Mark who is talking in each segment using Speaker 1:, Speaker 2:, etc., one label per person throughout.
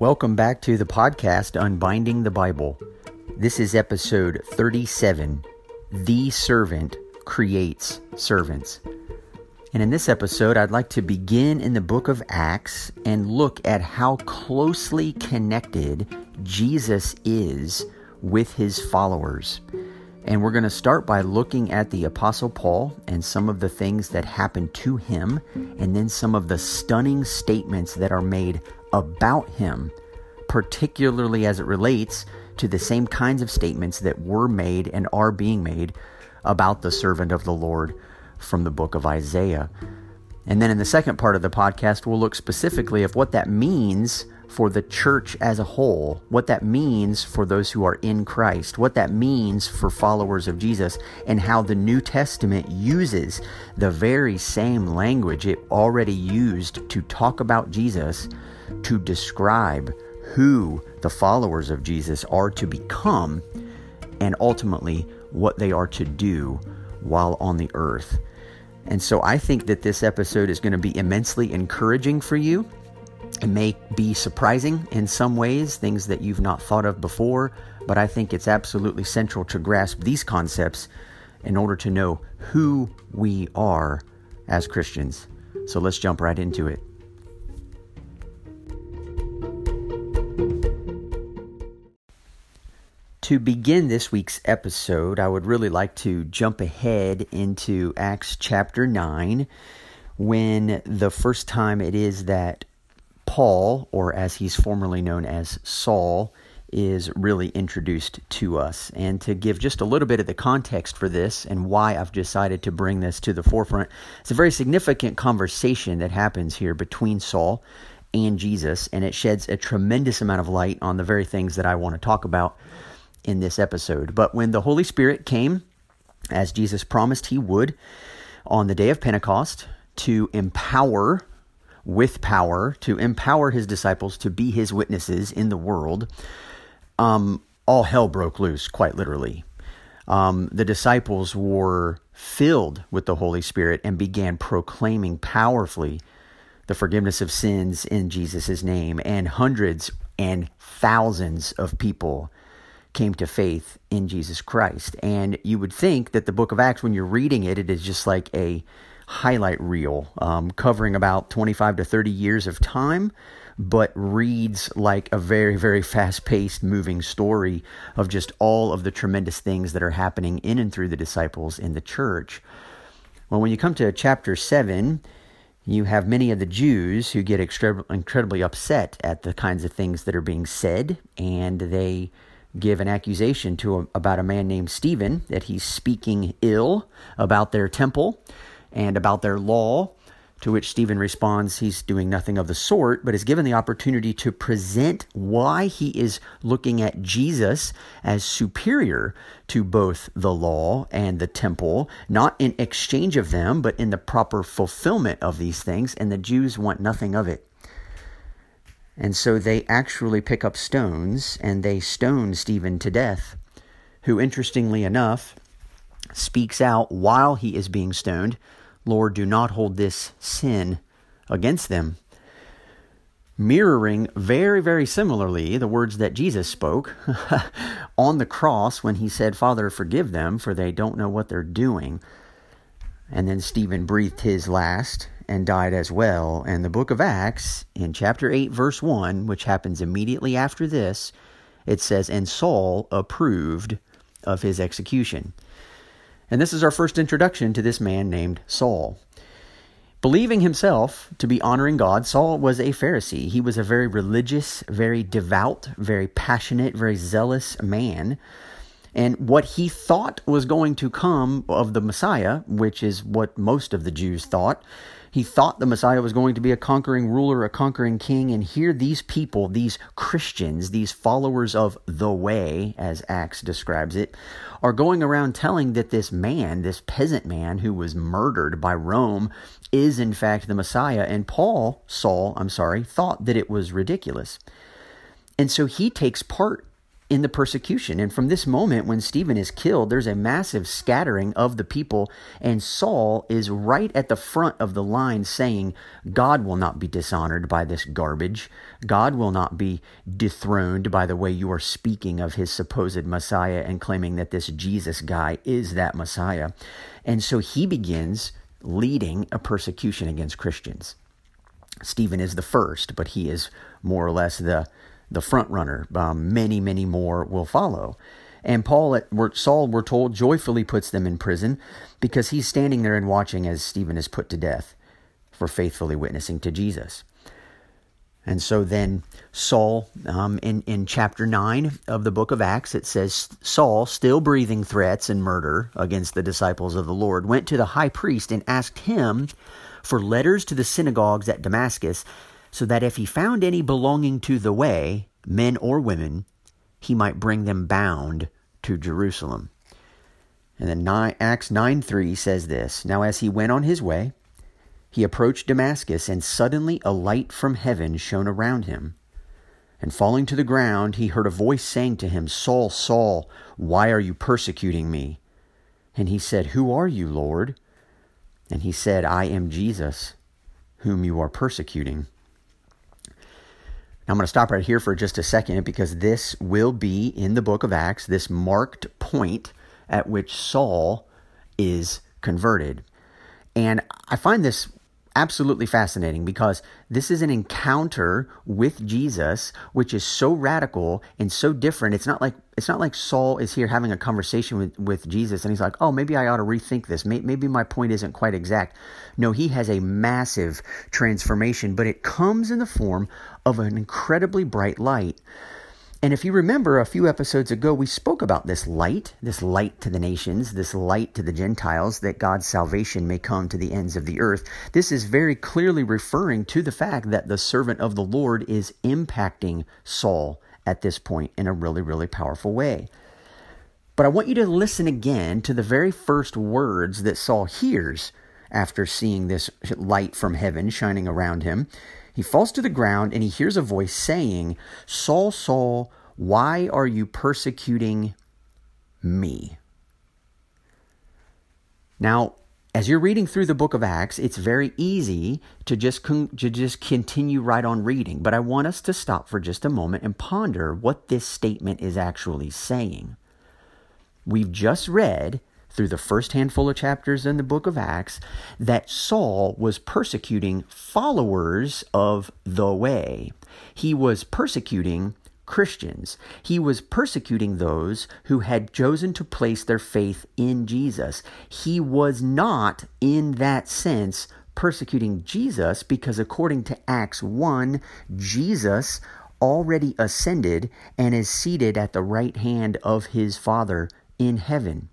Speaker 1: Welcome back to the podcast Unbinding the Bible. This is episode 37 The Servant Creates Servants. And in this episode, I'd like to begin in the book of Acts and look at how closely connected Jesus is with his followers. And we're going to start by looking at the Apostle Paul and some of the things that happened to him, and then some of the stunning statements that are made about him, particularly as it relates to the same kinds of statements that were made and are being made about the servant of the Lord from the book of Isaiah. And then in the second part of the podcast, we'll look specifically of what that means for the church as a whole, what that means for those who are in Christ, what that means for followers of Jesus, and how the New Testament uses the very same language it already used to talk about Jesus to describe who the followers of Jesus are to become and ultimately what they are to do while on the earth. And so I think that this episode is going to be immensely encouraging for you. It may be surprising in some ways, things that you've not thought of before, but I think it's absolutely central to grasp these concepts in order to know who we are as Christians. So let's jump right into it. To begin this week's episode, I would really like to jump ahead into Acts chapter 9 when the first time it is that Paul, or as he's formerly known as Saul, is really introduced to us. And to give just a little bit of the context for this and why I've decided to bring this to the forefront, it's a very significant conversation that happens here between Saul and Jesus, and it sheds a tremendous amount of light on the very things that I want to talk about in this episode. But when the Holy Spirit came, as Jesus promised he would, on the day of Pentecost to empower with power, to empower his disciples to be his witnesses in the world, um, all hell broke loose, quite literally. Um, the disciples were filled with the Holy Spirit and began proclaiming powerfully the forgiveness of sins in Jesus' name, and hundreds and thousands of people came to faith in Jesus Christ. And you would think that the book of Acts, when you're reading it, it is just like a highlight reel um, covering about 25 to 30 years of time, but reads like a very, very fast paced, moving story of just all of the tremendous things that are happening in and through the disciples in the church. Well, when you come to chapter 7, you have many of the Jews who get incredibly upset at the kinds of things that are being said, and they give an accusation to a, about a man named Stephen that he's speaking ill about their temple and about their law. To which Stephen responds, he's doing nothing of the sort, but is given the opportunity to present why he is looking at Jesus as superior to both the law and the temple, not in exchange of them, but in the proper fulfillment of these things. And the Jews want nothing of it. And so they actually pick up stones and they stone Stephen to death, who, interestingly enough, speaks out while he is being stoned Lord, do not hold this sin against them. Mirroring very, very similarly the words that Jesus spoke on the cross when he said, Father, forgive them, for they don't know what they're doing. And then Stephen breathed his last and died as well. And the book of Acts, in chapter 8, verse 1, which happens immediately after this, it says, And Saul approved of his execution. And this is our first introduction to this man named Saul. Believing himself to be honoring God, Saul was a Pharisee. He was a very religious, very devout, very passionate, very zealous man. And what he thought was going to come of the Messiah, which is what most of the Jews thought, he thought the Messiah was going to be a conquering ruler, a conquering king. And here, these people, these Christians, these followers of the way, as Acts describes it, are going around telling that this man, this peasant man who was murdered by Rome, is in fact the Messiah. And Paul, Saul, I'm sorry, thought that it was ridiculous. And so he takes part in the persecution. And from this moment, when Stephen is killed, there's a massive scattering of the people, and Saul is right at the front of the line saying, God will not be dishonored by this garbage. God will not be dethroned by the way you are speaking of his supposed Messiah and claiming that this Jesus guy is that Messiah. And so he begins leading a persecution against Christians. Stephen is the first, but he is more or less the the front runner. Um, many, many more will follow. And Paul, at Saul, we're told, joyfully puts them in prison because he's standing there and watching as Stephen is put to death for faithfully witnessing to Jesus. And so then Saul, um, in, in chapter 9 of the book of Acts, it says, Saul, still breathing threats and murder against the disciples of the Lord, went to the high priest and asked him for letters to the synagogues at Damascus so that if he found any belonging to the way, men or women, he might bring them bound to Jerusalem. And then nine, Acts 9 3 says this Now as he went on his way, he approached Damascus, and suddenly a light from heaven shone around him. And falling to the ground, he heard a voice saying to him, Saul, Saul, why are you persecuting me? And he said, Who are you, Lord? And he said, I am Jesus, whom you are persecuting. Now, I'm going to stop right here for just a second because this will be in the book of Acts, this marked point at which Saul is converted. And I find this absolutely fascinating because this is an encounter with Jesus which is so radical and so different. It's not like it's not like Saul is here having a conversation with, with Jesus and he's like, "Oh, maybe I ought to rethink this. Maybe my point isn't quite exact." No, he has a massive transformation, but it comes in the form of an incredibly bright light. And if you remember a few episodes ago, we spoke about this light, this light to the nations, this light to the Gentiles, that God's salvation may come to the ends of the earth. This is very clearly referring to the fact that the servant of the Lord is impacting Saul at this point in a really, really powerful way. But I want you to listen again to the very first words that Saul hears after seeing this light from heaven shining around him. He falls to the ground and he hears a voice saying, Saul, Saul, why are you persecuting me? Now, as you're reading through the book of Acts, it's very easy to just con- to just continue right on reading, but I want us to stop for just a moment and ponder what this statement is actually saying. We've just read through the first handful of chapters in the book of Acts that Saul was persecuting followers of the way. He was persecuting Christians. He was persecuting those who had chosen to place their faith in Jesus. He was not, in that sense, persecuting Jesus because, according to Acts 1, Jesus already ascended and is seated at the right hand of his Father in heaven.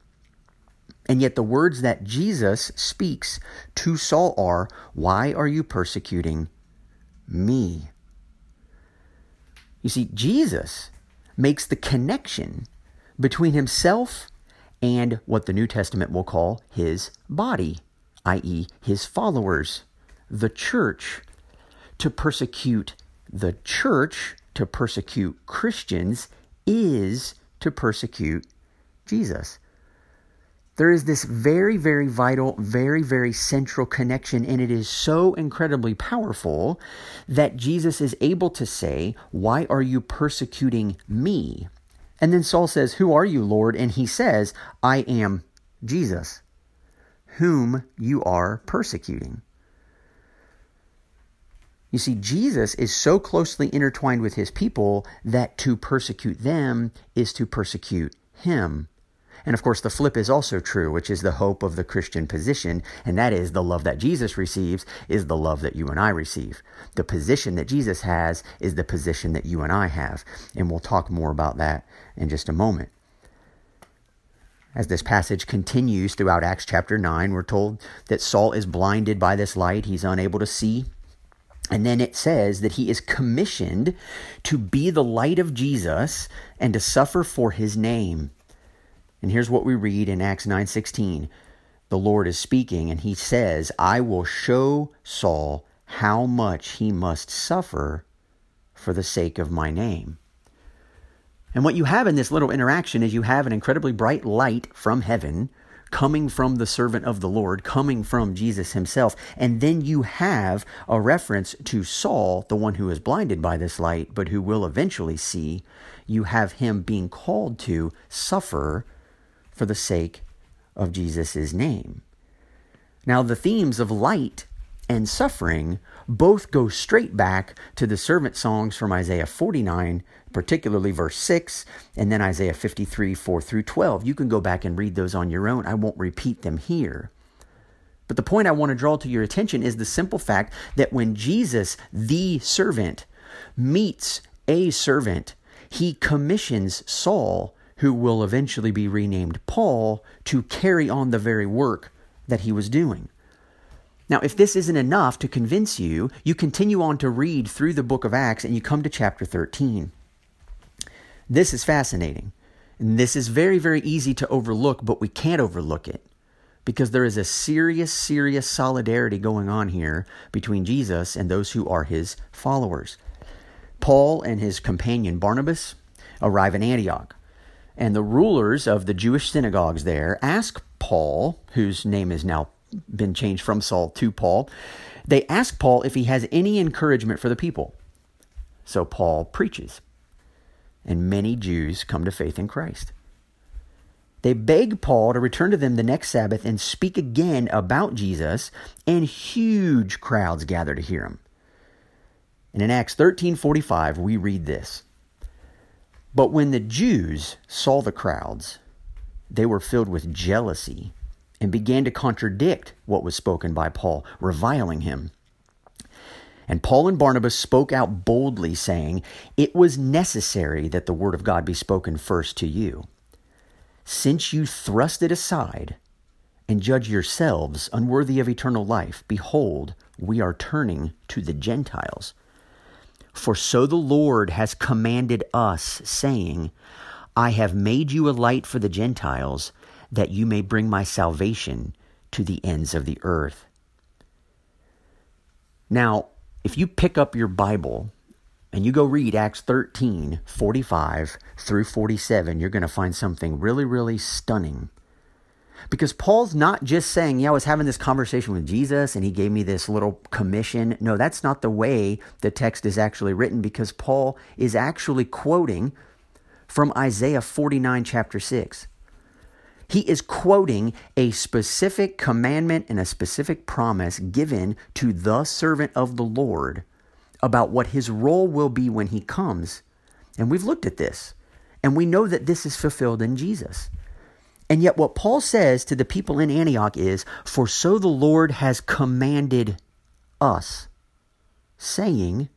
Speaker 1: And yet, the words that Jesus speaks to Saul are, Why are you persecuting me? You see, Jesus makes the connection between himself and what the New Testament will call his body, i.e., his followers, the church. To persecute the church, to persecute Christians, is to persecute Jesus there is this very, very vital, very, very central connection, and it is so incredibly powerful that Jesus is able to say, Why are you persecuting me? And then Saul says, Who are you, Lord? And he says, I am Jesus, whom you are persecuting. You see, Jesus is so closely intertwined with his people that to persecute them is to persecute him. And of course, the flip is also true, which is the hope of the Christian position, and that is the love that Jesus receives is the love that you and I receive. The position that Jesus has is the position that you and I have. And we'll talk more about that in just a moment. As this passage continues throughout Acts chapter 9, we're told that Saul is blinded by this light, he's unable to see. And then it says that he is commissioned to be the light of Jesus and to suffer for his name. And here's what we read in Acts 9:16. The Lord is speaking and he says, "I will show Saul how much he must suffer for the sake of my name." And what you have in this little interaction is you have an incredibly bright light from heaven coming from the servant of the Lord, coming from Jesus himself. And then you have a reference to Saul, the one who is blinded by this light, but who will eventually see. You have him being called to suffer for the sake of Jesus' name. Now, the themes of light and suffering both go straight back to the servant songs from Isaiah 49, particularly verse 6, and then Isaiah 53, 4 through 12. You can go back and read those on your own. I won't repeat them here. But the point I want to draw to your attention is the simple fact that when Jesus, the servant, meets a servant, he commissions Saul, who will eventually be renamed Paul, to carry on the very work that he was doing. Now, if this isn't enough to convince you, you continue on to read through the book of Acts and you come to chapter 13. This is fascinating. And this is very, very easy to overlook, but we can't overlook it because there is a serious, serious solidarity going on here between Jesus and those who are his followers. Paul and his companion Barnabas arrive in Antioch, and the rulers of the Jewish synagogues there ask Paul, whose name has now been changed from Saul to Paul, they ask Paul if he has any encouragement for the people. So Paul preaches, and many Jews come to faith in Christ. They beg Paul to return to them the next Sabbath and speak again about Jesus, and huge crowds gather to hear him. And in Acts 13:45 we read this. But when the Jews saw the crowds, they were filled with jealousy and began to contradict what was spoken by Paul, reviling him. And Paul and Barnabas spoke out boldly, saying, It was necessary that the word of God be spoken first to you. Since you thrust it aside and judge yourselves unworthy of eternal life, behold, we are turning to the Gentiles. For so the Lord has commanded us, saying, I have made you a light for the Gentiles that you may bring my salvation to the ends of the earth. Now, if you pick up your Bible and you go read Acts 13 45 through 47, you're going to find something really, really stunning. Because Paul's not just saying, Yeah, I was having this conversation with Jesus and he gave me this little commission. No, that's not the way the text is actually written because Paul is actually quoting from Isaiah 49, chapter 6. He is quoting a specific commandment and a specific promise given to the servant of the Lord about what his role will be when he comes. And we've looked at this, and we know that this is fulfilled in Jesus. And yet, what Paul says to the people in Antioch is, For so the Lord has commanded us, saying,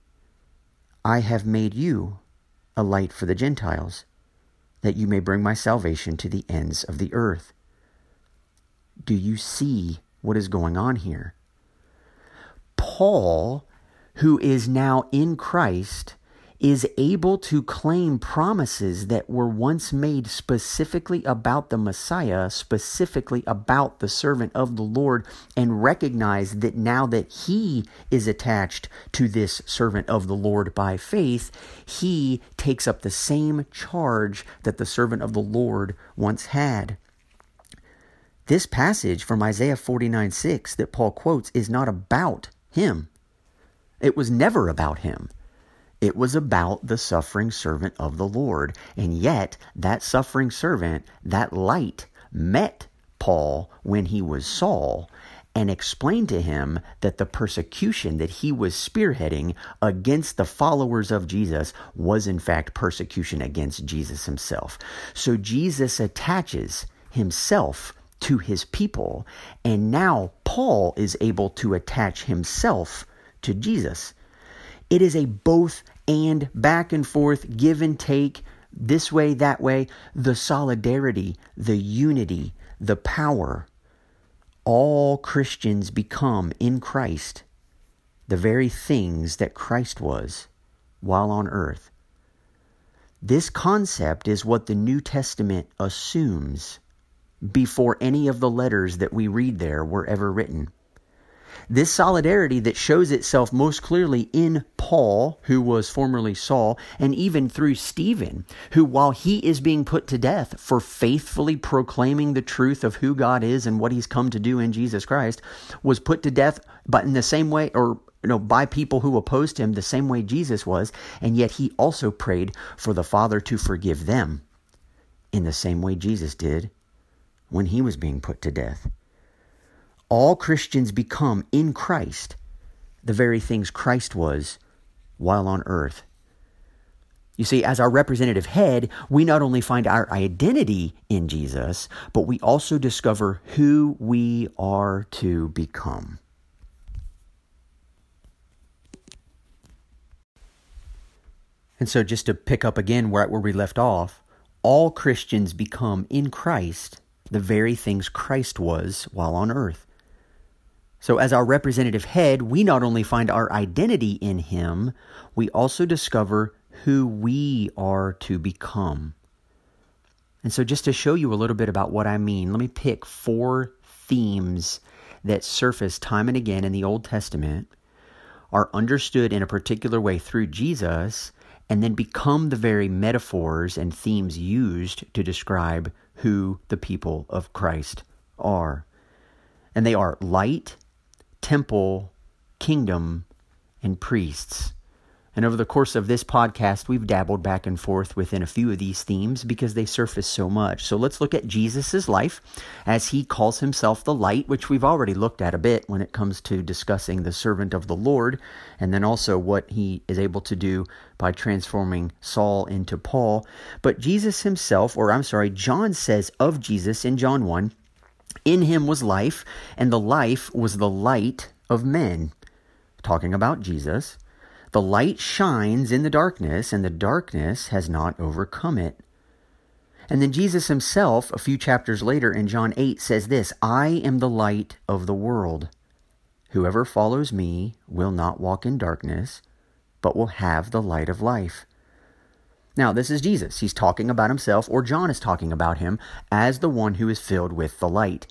Speaker 1: I have made you a light for the Gentiles that you may bring my salvation to the ends of the earth. Do you see what is going on here? Paul, who is now in Christ, is able to claim promises that were once made specifically about the Messiah, specifically about the servant of the Lord, and recognize that now that he is attached to this servant of the Lord by faith, he takes up the same charge that the servant of the Lord once had. This passage from Isaiah 49 6 that Paul quotes is not about him. It was never about him. It was about the suffering servant of the Lord. And yet, that suffering servant, that light, met Paul when he was Saul and explained to him that the persecution that he was spearheading against the followers of Jesus was in fact persecution against Jesus himself. So Jesus attaches himself to his people, and now Paul is able to attach himself to Jesus. It is a both and back and forth, give and take, this way, that way, the solidarity, the unity, the power. All Christians become in Christ the very things that Christ was while on earth. This concept is what the New Testament assumes before any of the letters that we read there were ever written. This solidarity that shows itself most clearly in Paul, who was formerly Saul, and even through Stephen, who, while he is being put to death for faithfully proclaiming the truth of who God is and what he's come to do in Jesus Christ, was put to death, but in the same way, or you know, by people who opposed him the same way Jesus was, and yet he also prayed for the Father to forgive them in the same way Jesus did when he was being put to death all Christians become in Christ the very things Christ was while on earth. You see, as our representative head, we not only find our identity in Jesus, but we also discover who we are to become. And so, just to pick up again where, where we left off, all Christians become in Christ the very things Christ was while on earth. So, as our representative head, we not only find our identity in Him, we also discover who we are to become. And so, just to show you a little bit about what I mean, let me pick four themes that surface time and again in the Old Testament, are understood in a particular way through Jesus, and then become the very metaphors and themes used to describe who the people of Christ are. And they are light, temple, kingdom, and priests. And over the course of this podcast, we've dabbled back and forth within a few of these themes because they surface so much. So let's look at Jesus' life as he calls himself the light, which we've already looked at a bit when it comes to discussing the servant of the Lord, and then also what he is able to do by transforming Saul into Paul. But Jesus himself, or I'm sorry, John says of Jesus in John 1, in him was life, and the life was the light of men. Talking about Jesus. The light shines in the darkness, and the darkness has not overcome it. And then Jesus himself, a few chapters later in John 8, says this I am the light of the world. Whoever follows me will not walk in darkness, but will have the light of life. Now, this is Jesus. He's talking about himself, or John is talking about him, as the one who is filled with the light.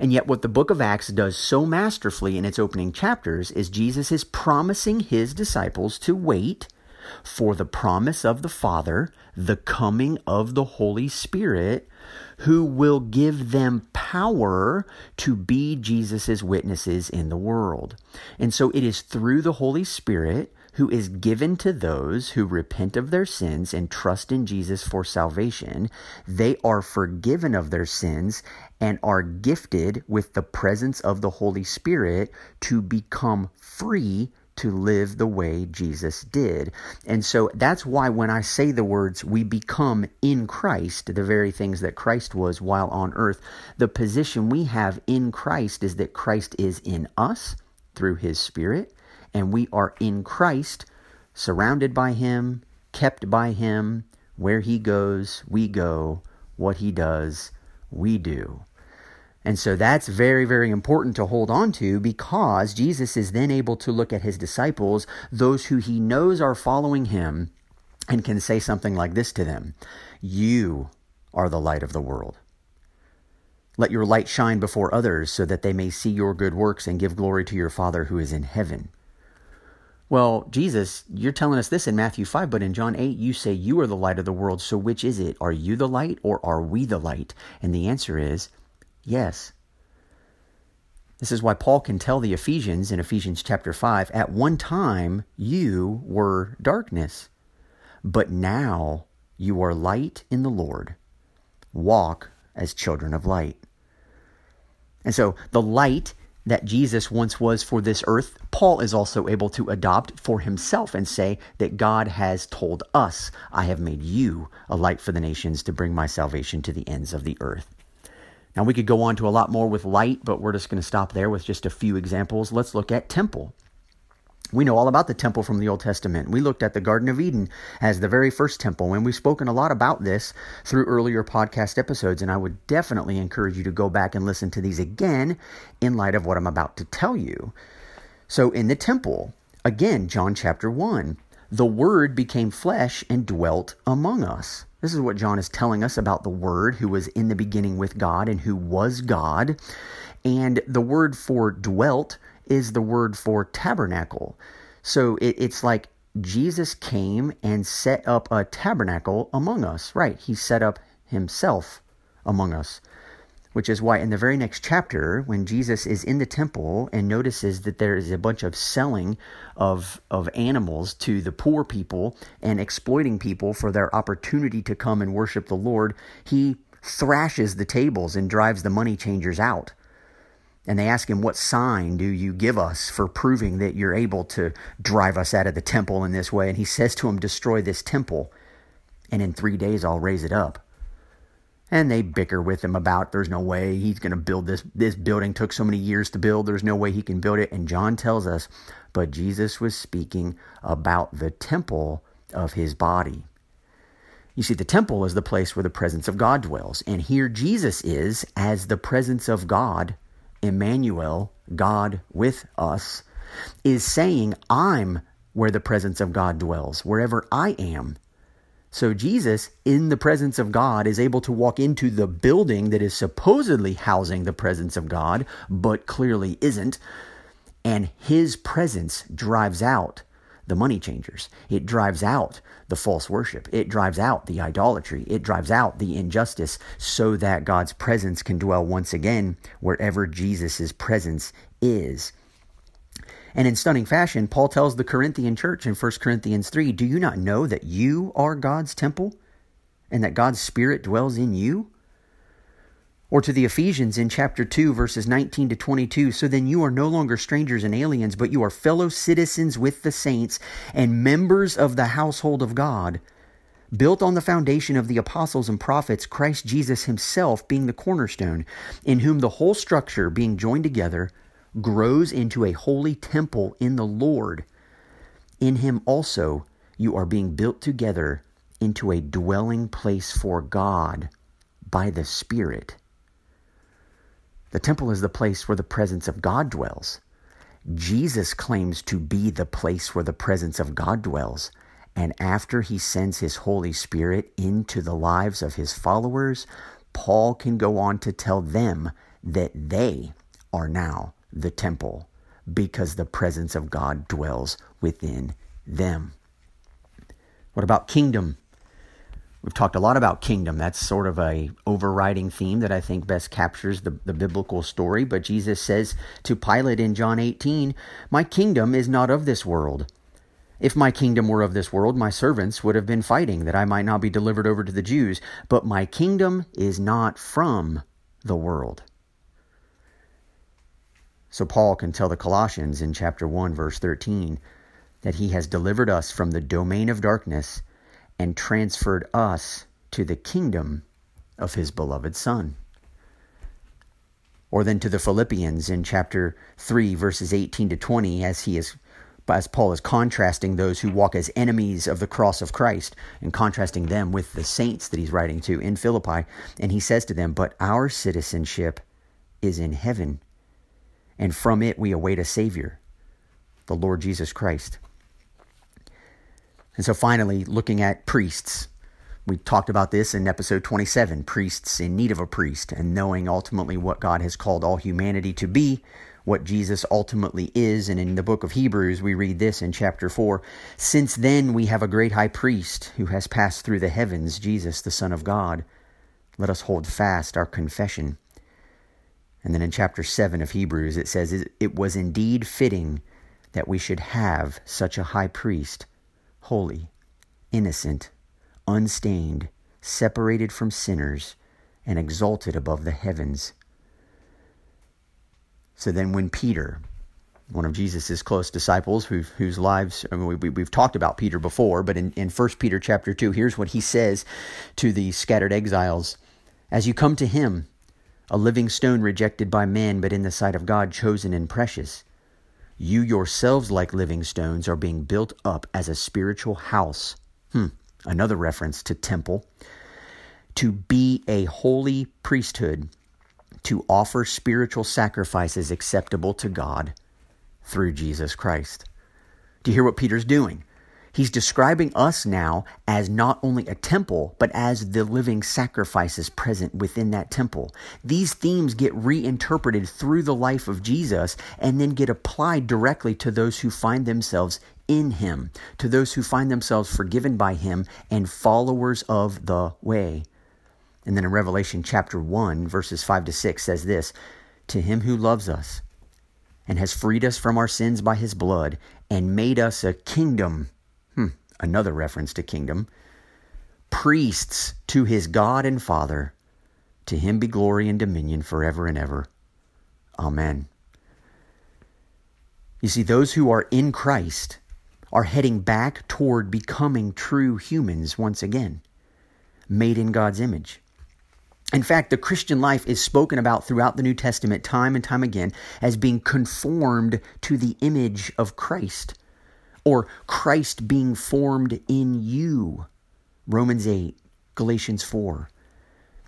Speaker 1: And yet, what the book of Acts does so masterfully in its opening chapters is Jesus is promising his disciples to wait for the promise of the Father, the coming of the Holy Spirit, who will give them power to be Jesus' witnesses in the world. And so it is through the Holy Spirit who is given to those who repent of their sins and trust in Jesus for salvation. They are forgiven of their sins and are gifted with the presence of the Holy Spirit to become free to live the way Jesus did. And so that's why when I say the words, we become in Christ, the very things that Christ was while on earth, the position we have in Christ is that Christ is in us through his Spirit and we are in Christ, surrounded by Him, kept by Him. Where He goes, we go. What He does, we do. And so that's very, very important to hold on to because Jesus is then able to look at his disciples, those who he knows are following him, and can say something like this to them You are the light of the world. Let your light shine before others so that they may see your good works and give glory to your Father who is in heaven. Well, Jesus, you're telling us this in Matthew 5, but in John 8, you say you are the light of the world. So which is it? Are you the light or are we the light? And the answer is yes. This is why Paul can tell the Ephesians in Ephesians chapter 5 at one time you were darkness, but now you are light in the Lord. Walk as children of light. And so the light that Jesus once was for this earth, Paul is also able to adopt for himself and say that God has told us, I have made you a light for the nations to bring my salvation to the ends of the earth. Now, we could go on to a lot more with light, but we're just going to stop there with just a few examples. Let's look at temple. We know all about the temple from the Old Testament. We looked at the Garden of Eden as the very first temple, and we've spoken a lot about this through earlier podcast episodes. And I would definitely encourage you to go back and listen to these again in light of what I'm about to tell you. So, in the temple, again, John chapter 1, the Word became flesh and dwelt among us. This is what John is telling us about the Word who was in the beginning with God and who was God. And the word for dwelt is the word for tabernacle. So it, it's like Jesus came and set up a tabernacle among us. Right. He set up himself among us which is why in the very next chapter, when Jesus is in the temple and notices that there is a bunch of selling of, of animals to the poor people and exploiting people for their opportunity to come and worship the Lord, he thrashes the tables and drives the money changers out. And they ask him, What sign do you give us for proving that you're able to drive us out of the temple in this way? And he says to him, Destroy this temple, and in three days I'll raise it up. And they bicker with him about there's no way he's going to build this this building took so many years to build. There's no way he can build it. And John tells us but Jesus was speaking about the temple of his body. You see the temple is the place where the presence of God dwells. And here Jesus is as the presence of God Emmanuel God with us is saying I'm where the presence of God dwells wherever I am so Jesus, in the presence of God, is able to walk into the building that is supposedly housing the presence of God, but clearly isn't. And his presence drives out the money changers. It drives out the false worship. It drives out the idolatry. It drives out the injustice so that God's presence can dwell once again wherever Jesus' presence is. And in stunning fashion, Paul tells the Corinthian church in 1 Corinthians 3 Do you not know that you are God's temple and that God's Spirit dwells in you? Or to the Ephesians in chapter 2, verses 19 to 22 So then you are no longer strangers and aliens, but you are fellow citizens with the saints and members of the household of God, built on the foundation of the apostles and prophets, Christ Jesus himself being the cornerstone, in whom the whole structure being joined together grows into a holy temple in the Lord. In him also you are being built together into a dwelling place for God by the Spirit. The temple is the place where the presence of God dwells. Jesus claims to be the place where the presence of God dwells. And after he sends his Holy Spirit into the lives of his followers, Paul can go on to tell them that they are now the temple because the presence of God dwells within them. What about kingdom? We've talked a lot about kingdom. That's sort of a overriding theme that I think best captures the, the biblical story. But Jesus says to Pilate in John 18, My kingdom is not of this world. If my kingdom were of this world, my servants would have been fighting that I might not be delivered over to the Jews. But my kingdom is not from the world. So Paul can tell the Colossians in chapter 1 verse 13 that he has delivered us from the domain of darkness and transferred us to the kingdom of his beloved son. Or then to the Philippians in chapter 3 verses 18 to 20 as he is as Paul is contrasting those who walk as enemies of the cross of Christ and contrasting them with the saints that he's writing to in Philippi and he says to them but our citizenship is in heaven and from it we await a Savior, the Lord Jesus Christ. And so finally, looking at priests, we talked about this in episode 27 priests in need of a priest, and knowing ultimately what God has called all humanity to be, what Jesus ultimately is. And in the book of Hebrews, we read this in chapter 4 Since then we have a great high priest who has passed through the heavens, Jesus, the Son of God. Let us hold fast our confession. And then in chapter 7 of Hebrews, it says, It was indeed fitting that we should have such a high priest, holy, innocent, unstained, separated from sinners, and exalted above the heavens. So then, when Peter, one of Jesus' close disciples, who, whose lives I mean, we, have talked about Peter before, but in, in 1 Peter chapter 2, here's what he says to the scattered exiles As you come to him, a living stone rejected by men, but in the sight of God chosen and precious. You yourselves, like living stones, are being built up as a spiritual house. Hmm, another reference to temple. To be a holy priesthood, to offer spiritual sacrifices acceptable to God through Jesus Christ. Do you hear what Peter's doing? He's describing us now as not only a temple, but as the living sacrifices present within that temple. These themes get reinterpreted through the life of Jesus and then get applied directly to those who find themselves in Him, to those who find themselves forgiven by Him and followers of the way. And then in Revelation chapter 1, verses 5 to 6 says this To him who loves us and has freed us from our sins by his blood and made us a kingdom another reference to kingdom, priests to his God and Father. To him be glory and dominion forever and ever. Amen. You see, those who are in Christ are heading back toward becoming true humans once again, made in God's image. In fact, the Christian life is spoken about throughout the New Testament time and time again as being conformed to the image of Christ or Christ being formed in you. Romans 8, Galatians 4.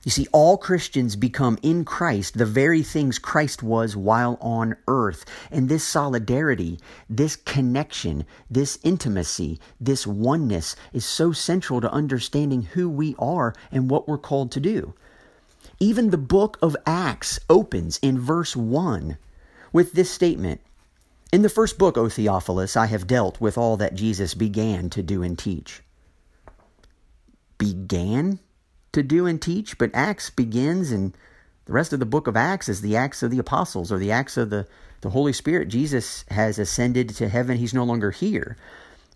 Speaker 1: You see, all Christians become in Christ the very things Christ was while on earth. And this solidarity, this connection, this intimacy, this oneness is so central to understanding who we are and what we're called to do. Even the book of Acts opens in verse 1 with this statement in the first book, O Theophilus, I have dealt with all that Jesus began to do and teach. Began to do and teach, but Acts begins, and the rest of the book of Acts is the Acts of the Apostles or the Acts of the, the Holy Spirit. Jesus has ascended to heaven, he's no longer here.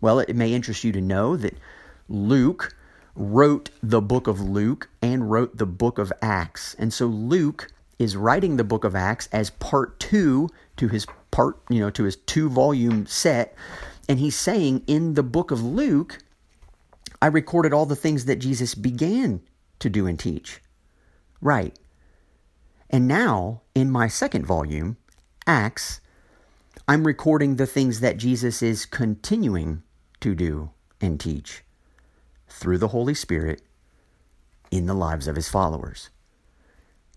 Speaker 1: Well, it may interest you to know that Luke wrote the book of Luke and wrote the book of Acts. And so Luke is writing the book of Acts as part two to his part, you know, to his two volume set. And he's saying in the book of Luke, I recorded all the things that Jesus began to do and teach. Right. And now, in my second volume, Acts, I'm recording the things that Jesus is continuing to do and teach through the Holy Spirit in the lives of his followers.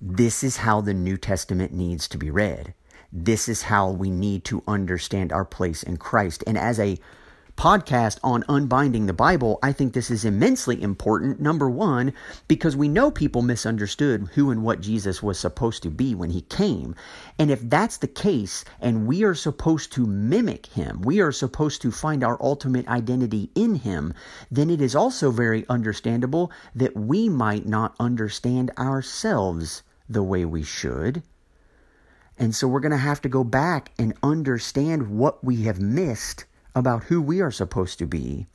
Speaker 1: This is how the New Testament needs to be read. This is how we need to understand our place in Christ. And as a podcast on unbinding the Bible, I think this is immensely important. Number one, because we know people misunderstood who and what Jesus was supposed to be when he came. And if that's the case, and we are supposed to mimic him, we are supposed to find our ultimate identity in him, then it is also very understandable that we might not understand ourselves the way we should. And so we're going to have to go back and understand what we have missed about who we are supposed to be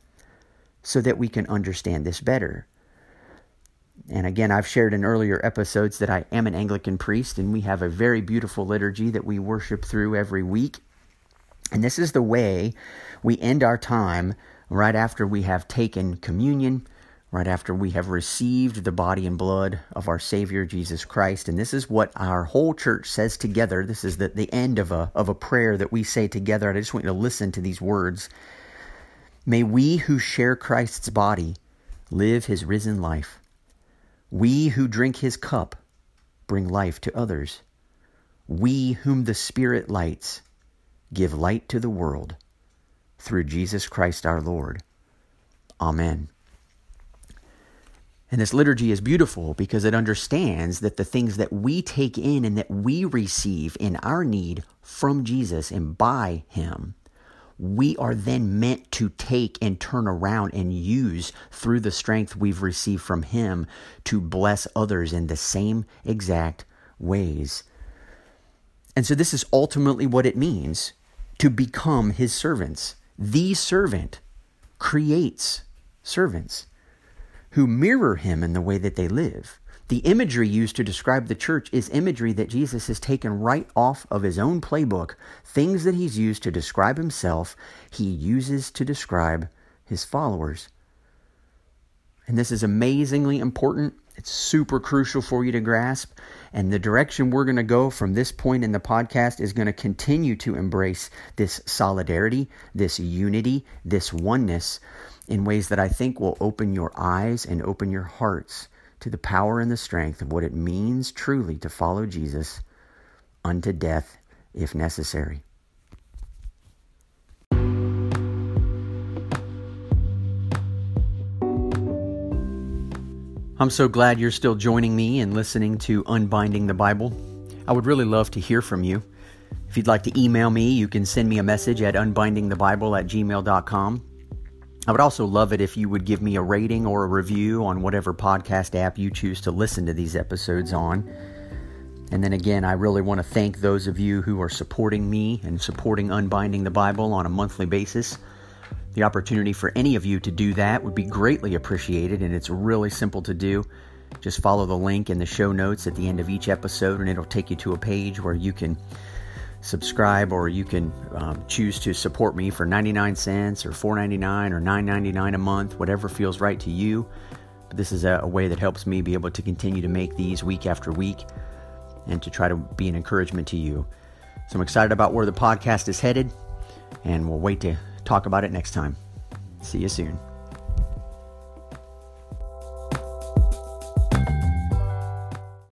Speaker 1: so that we can understand this better. And again, I've shared in earlier episodes that I am an Anglican priest and we have a very beautiful liturgy that we worship through every week. And this is the way we end our time right after we have taken communion right after we have received the body and blood of our Savior Jesus Christ. And this is what our whole church says together. This is the, the end of a, of a prayer that we say together. I just want you to listen to these words. May we who share Christ's body live his risen life. We who drink his cup bring life to others. We whom the Spirit lights give light to the world. Through Jesus Christ our Lord. Amen. And this liturgy is beautiful because it understands that the things that we take in and that we receive in our need from Jesus and by Him, we are then meant to take and turn around and use through the strength we've received from Him to bless others in the same exact ways. And so, this is ultimately what it means to become His servants. The servant creates servants who mirror him in the way that they live. The imagery used to describe the church is imagery that Jesus has taken right off of his own playbook. Things that he's used to describe himself, he uses to describe his followers. And this is amazingly important. It's super crucial for you to grasp. And the direction we're going to go from this point in the podcast is going to continue to embrace this solidarity, this unity, this oneness in ways that I think will open your eyes and open your hearts to the power and the strength of what it means truly to follow Jesus unto death if necessary. I'm so glad you're still joining me and listening to Unbinding the Bible. I would really love to hear from you. If you'd like to email me, you can send me a message at unbindingthebible at gmail.com. I would also love it if you would give me a rating or a review on whatever podcast app you choose to listen to these episodes on. And then again, I really want to thank those of you who are supporting me and supporting Unbinding the Bible on a monthly basis. The opportunity for any of you to do that would be greatly appreciated, and it's really simple to do. Just follow the link in the show notes at the end of each episode, and it'll take you to a page where you can subscribe or you can um, choose to support me for 99 cents or 4.99 or 9.99 a month whatever feels right to you. But this is a, a way that helps me be able to continue to make these week after week and to try to be an encouragement to you. So i'm excited about where the podcast is headed and we'll wait to talk about it next time. See you soon